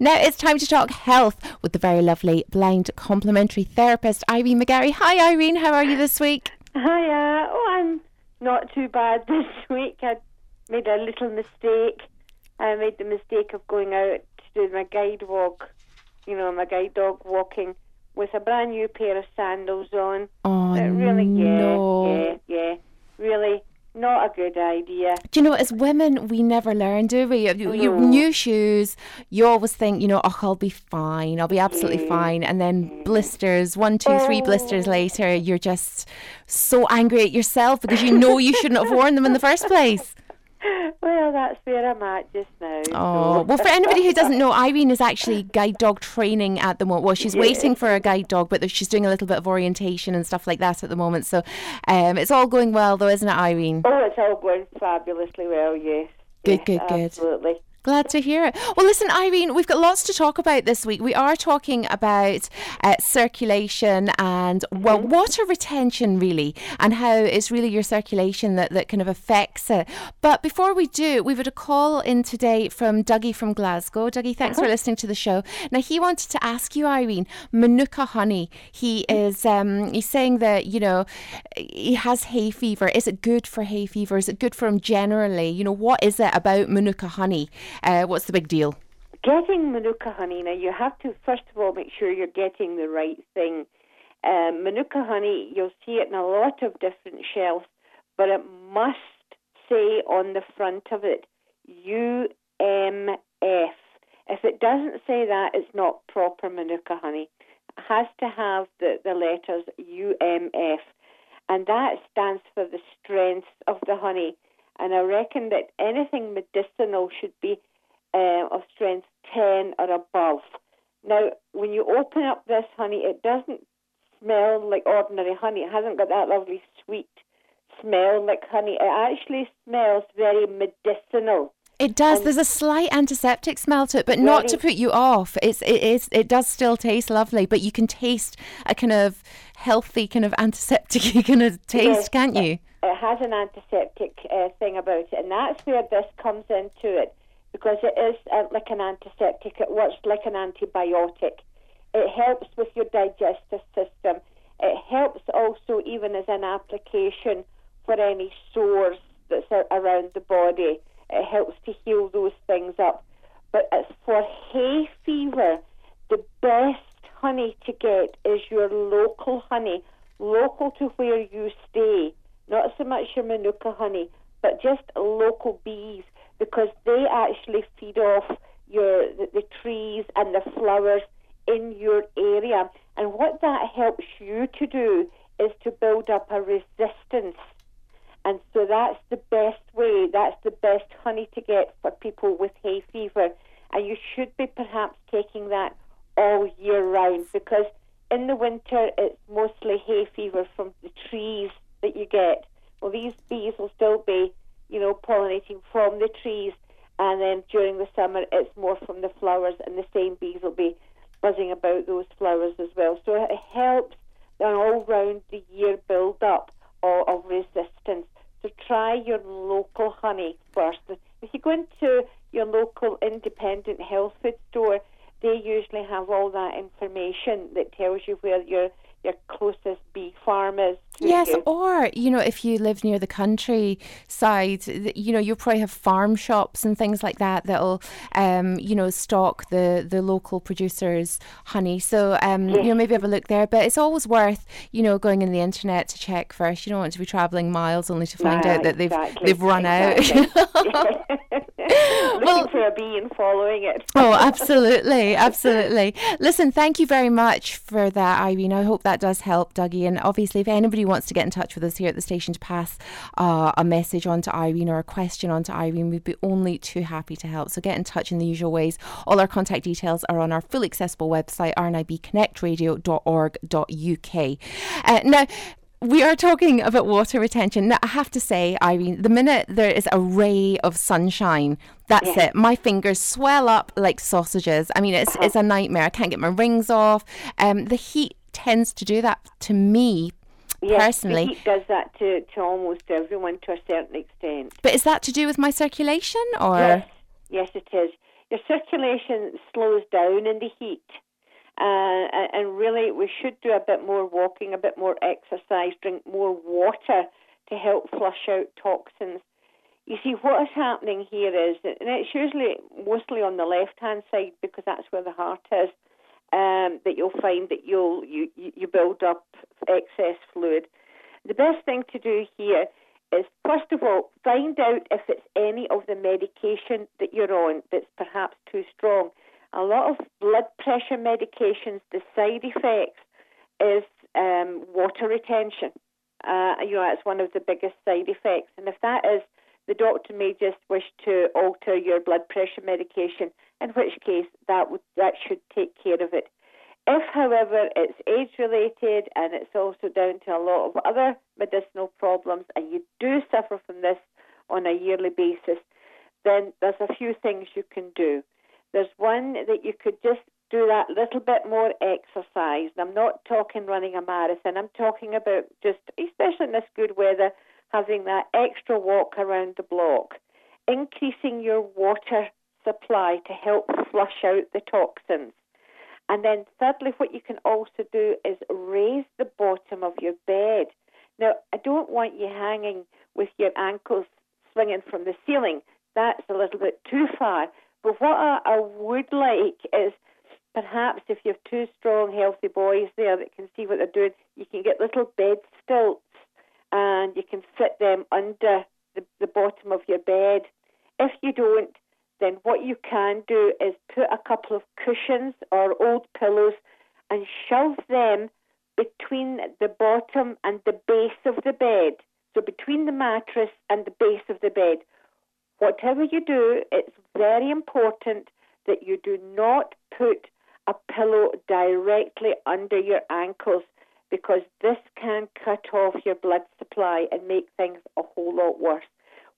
Now it's time to talk health with the very lovely blind complementary therapist Irene McGarry. Hi Irene, how are you this week? Hiya. Oh, I'm not too bad this week. I made a little mistake. I made the mistake of going out to do my guide walk, you know, my guide dog walking with a brand new pair of sandals on. Oh Uh, really, no. yeah, yeah, yeah. Really not a good idea. Do you know, as women, we never learn, do we? You, you new shoes, you always think, you know, oh, I'll be fine, I'll be absolutely fine, and then blisters, one, two, three blisters Oh. later, you're just so angry at yourself because you know you shouldn't have worn them in the first place. Well, that's where I'm at just now. Oh, so- well, for anybody who doesn't know, Irene is actually guide dog training at the moment. Well, she's waiting for a guide dog, but she's doing a little bit of orientation and stuff like that at the moment. So um, it's all going well, though, isn't it, Irene? Oh, it's all going fabulously well, yes. Good, Yes, good, good. Absolutely. Glad to hear it. Well, listen, Irene, we've got lots to talk about this week. We are talking about uh, circulation and, well, Mm-hmm. water retention, really, and how it's really your circulation that, that kind of affects it. But before we do, we've had a call in today from Dougie from Glasgow. Dougie, thanks Uh-huh. for listening to the show. Now, he wanted to ask you, Irene, Manuka honey. He is, um, he's saying that, you know, he has hay fever. Is it good for hay fever? Is it good for him generally? You know, what is it about Manuka honey? Uh, what's the big deal? Getting Manuka honey, now you have to first of all make sure you're getting the right thing. Um, Manuka honey, you'll see it in a lot of different shelves, but it must say on the front of it UMF. If it doesn't say that, it's not proper Manuka honey. It has to have the, the letters UMF, and that stands for the strength of the honey. And I reckon that anything medicinal should be uh, of strength 10 or above. Now, when you open up this honey, it doesn't smell like ordinary honey. It hasn't got that lovely sweet smell like honey. It actually smells very medicinal. It does. Um, There's a slight antiseptic smell to it, but not to put you off. It's it is it does still taste lovely, but you can taste a kind of healthy kind of antiseptic kind of taste, Yes, can't you? It has an antiseptic uh, thing about it, and that's where this comes into it because it is uh, like an antiseptic. It works like an antibiotic. It helps with your digestive system. It helps also even as an application for any sores that's around the body. It helps to heal those things up. But as for hay fever, the best honey to get is your local honey, local to where you stay. Not so much your Manuka honey, but just local bees because they actually feed off your the, the trees and the flowers in your area. And what that helps you to do is to build up a resistance. And so that's the best way, that's the best honey to get for people with hay fever. And you should be perhaps taking that all year round because in the winter it's mostly hay fever from the trees that you get. Well, these bees will still be, you from the trees. And then during the summer it's more from the flowers and the same bees will be buzzing about those flowers as well. So it helps an all round the year build up of, of resistance. So try your local honey first. If you go into your local independent health food store, they usually have all that information that tells you where your your closest bee farm is. to Yes, you. or you know, if you live near the countryside, you know, you'll probably have farm shops and things like that that'll, um, you know, stock the the local producers' honey. So, um, you know, maybe have a look there. But it's always worth, you know, going in the internet to check first. You don't want to be travelling miles only to find Ah, out that they've exactly, they've run exactly. out. Looking Well- for a bee and following it. Oh, absolutely, absolutely. Listen, thank you very much for that, Irene. I hope that does help, Dougie. And obviously, if anybody wants to get in touch with us here at the station to pass uh, a message on to Irene or a question on to Irene, we'd be only too happy to help. So get in touch in the usual ways. All our contact details are on our fully accessible website, rnibconnectradio.org.uk. Uh, now, we are talking about water retention. Now, I have to say, Irene, the minute there is a ray of sunshine, that's Yeah. it. My fingers swell up like sausages. I mean, it's it's a nightmare. I can't get my rings off. Um, the heat tends to do that to me Yes, personally. the heat does that to, to almost everyone to a certain extent. But is that to do with my circulation or? Yes, yes, it is. your circulation slows down in the heat. Uh, and really, we should do a bit more walking, a bit more exercise, drink more water to help flush out toxins. You see, what is happening here is, and it's usually mostly on the left hand side because that's where the heart is, um, that you'll find that you'll you, you build up excess fluid. The best thing to do here is, first of all, find out if it's any of the medication that you're on that's perhaps too strong. A lot of blood pressure medications, the side effects is um, water retention. Uh, you know, that's one of the biggest side effects. And if that is, the doctor may just wish to alter your blood pressure medication, in which case that would, that should take care of it. If, however, it's age related and it's also down to a lot of other medicinal problems, and you do suffer from this on a yearly basis, then there's a few things you can do. There's one that you could just do that little bit more exercise. And I'm not talking running a marathon, I'm talking about just, especially in this good weather, having that extra walk around the block, increasing your water supply to help flush out the toxins. And then, thirdly, what you can also do is raise the bottom of your bed. Now, I don't want you hanging with your ankles swinging from the ceiling. That's a little bit too far. But what I, I would like is perhaps if you have two strong, healthy boys there that can see what they're doing, you can get little bed stilts and you can fit them under the, the bottom of your bed. If you don't, then what you can do is put a couple of cushions or old pillows and shove them between the bottom and the base of the bed. So between the mattress and the base of the bed. Whatever you do, it's very important that you do not put a pillow directly under your ankles because this can cut off your blood supply and make things a whole lot worse.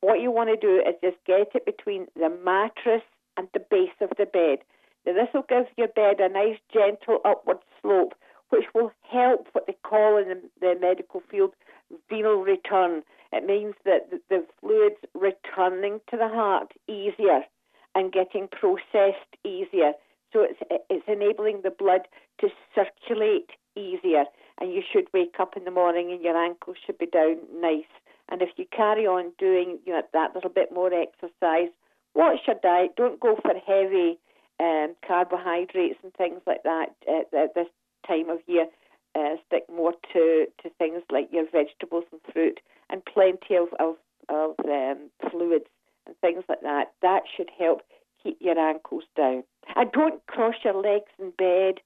What you want to do is just get it between the mattress and the base of the bed. Now, this will give your bed a nice gentle upward slope, which will help what they call in the, the medical field venal return. It means that the, the fluids returning to the heart easier and getting processed easier. So it's, it's enabling the blood to circulate easier. And you should wake up in the morning and your ankles should be down nice. And if you carry on doing you know, that little bit more exercise, watch your diet. Don't go for heavy um, carbohydrates and things like that at, at this time of year. Uh, stick more to, to things like your vegetables and fruit and plenty of, of, of um, fluids and things like that. That should help keep your ankles down. And don't cross your legs in bed.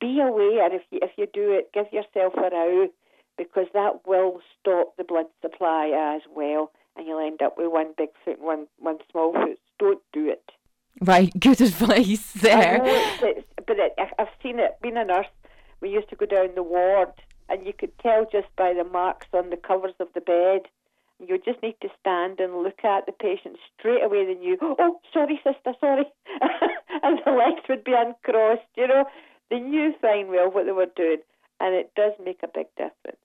Be aware if you, if you do it, give yourself a row because that will stop the blood supply as well, and you'll end up with one big foot and one, one small foot. Don't do it. Right, good advice there. It's, it's, but it, I've seen it. Being a nurse, we used to go down the ward, and you could tell just by the marks on the covers of the bed. You just need to stand and look at the patient straight away. Then you, oh, sorry, sister, sorry, and the legs would be uncrossed. You know, they knew fine well what they were doing, and it does make a big difference.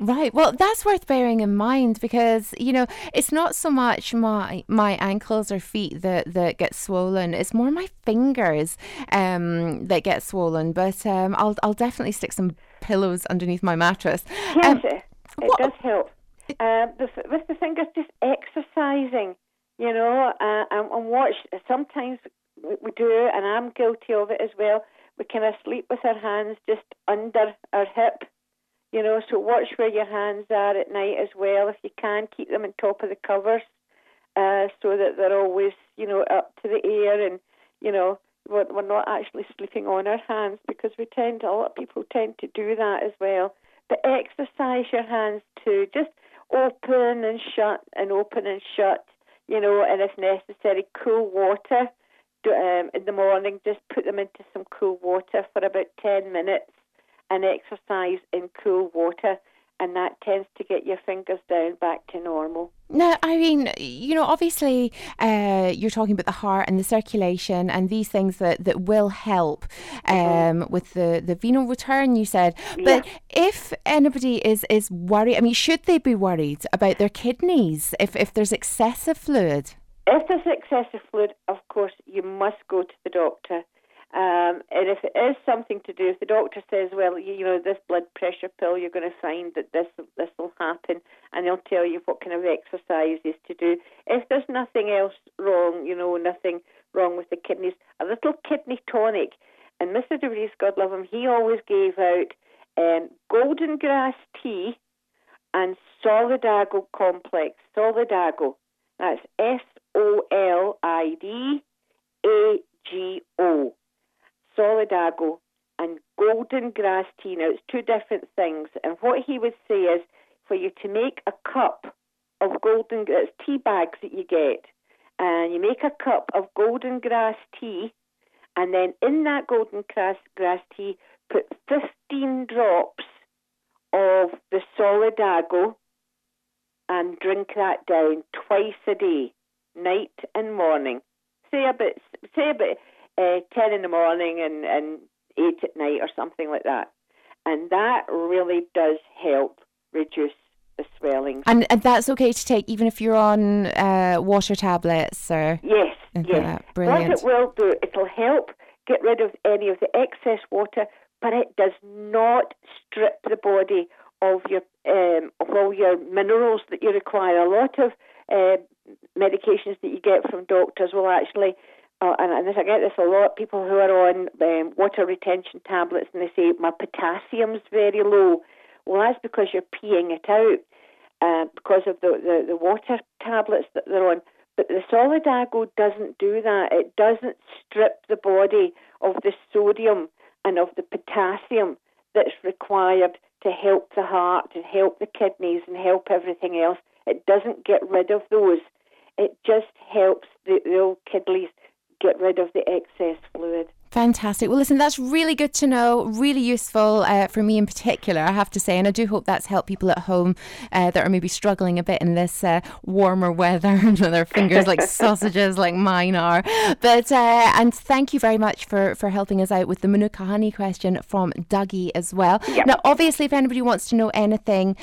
Right. Well, that's worth bearing in mind because you know it's not so much my my ankles or feet that that get swollen. It's more my fingers um, that get swollen. But um, I'll I'll definitely stick some pillows underneath my mattress. Yes, um, it, it does help. Uh, with the fingers, just exercising, you know, uh, and, and watch. Sometimes we do and I'm guilty of it as well. We kind of sleep with our hands just under our hip you know, so watch where your hands are at night as well. If you can, keep them on top of the covers uh, so that they're always, you know, up to the air and, you know, we're, we're not actually sleeping on our hands because we tend, a lot of people tend to do that as well. But exercise your hands too. Just open and shut and open and shut, you know, and if necessary, cool water. Um, in the morning, just put them into some cool water for about 10 minutes and exercise in cool water, and that tends to get your fingers down back to normal. No, I mean, you know, obviously, uh, you're talking about the heart and the circulation and these things that, that will help mm-hmm. um, mm-hmm. with the, the venal return, you said. But yeah. if anybody is, is worried, I mean, should they be worried about their kidneys if, if there's excessive fluid? If there's excessive fluid, of course, you must go to the doctor. Um, and if it is something to do, if the doctor says, well, you, you know, this blood pressure pill, you're going to find that this this will happen, and they'll tell you what kind of exercises to do. If there's nothing else wrong, you know, nothing wrong with the kidneys, a little kidney tonic. And Mr. DeVries, God love him, he always gave out um, golden grass tea and solidago complex. Solidago. That's S O L I D A G O. Solidago and golden grass tea. Now, it's two different things. And what he would say is for you to make a cup of golden it's tea bags that you get, and you make a cup of golden grass tea, and then in that golden grass, grass tea, put 15 drops of the solidago and drink that down twice a day, night and morning. Say about say about uh, ten in the morning and and eight at night or something like that, and that really does help reduce the swelling. And, and that's okay to take even if you're on uh, water tablets or yes, yes. Brilliant. What it will do, it'll help get rid of any of the excess water, but it does not strip the body of your um, of all your minerals that you require. A lot of uh, medications that you get from doctors will actually, uh, and, and I get this a lot, people who are on um, water retention tablets and they say my potassium's very low. Well, that's because you're peeing it out uh, because of the, the, the water tablets that they're on. But the Solidago doesn't do that. It doesn't strip the body of the sodium and of the potassium that's required to help the heart and help the kidneys and help everything else. It doesn't get rid of those. It just helps the, the old kidneys get rid of the excess fluid. Fantastic. Well, listen, that's really good to know, really useful uh, for me in particular, I have to say. And I do hope that's helped people at home uh, that are maybe struggling a bit in this uh, warmer weather and their fingers like sausages like mine are. But, uh, and thank you very much for, for helping us out with the Manuka honey question from Dougie as well. Yep. Now, obviously, if anybody wants to know anything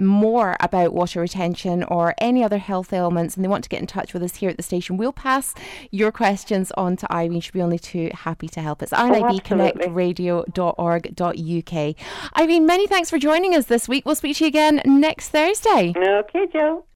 more about water retention or any other health ailments and they want to get in touch with us here at the station, we'll pass your questions on to Irene. She'll be only too happy to help. It's rnibconnectradio.org.uk. Oh, Irene, many thanks for joining us this week. We'll speak to you again next Thursday. Okay, Joe.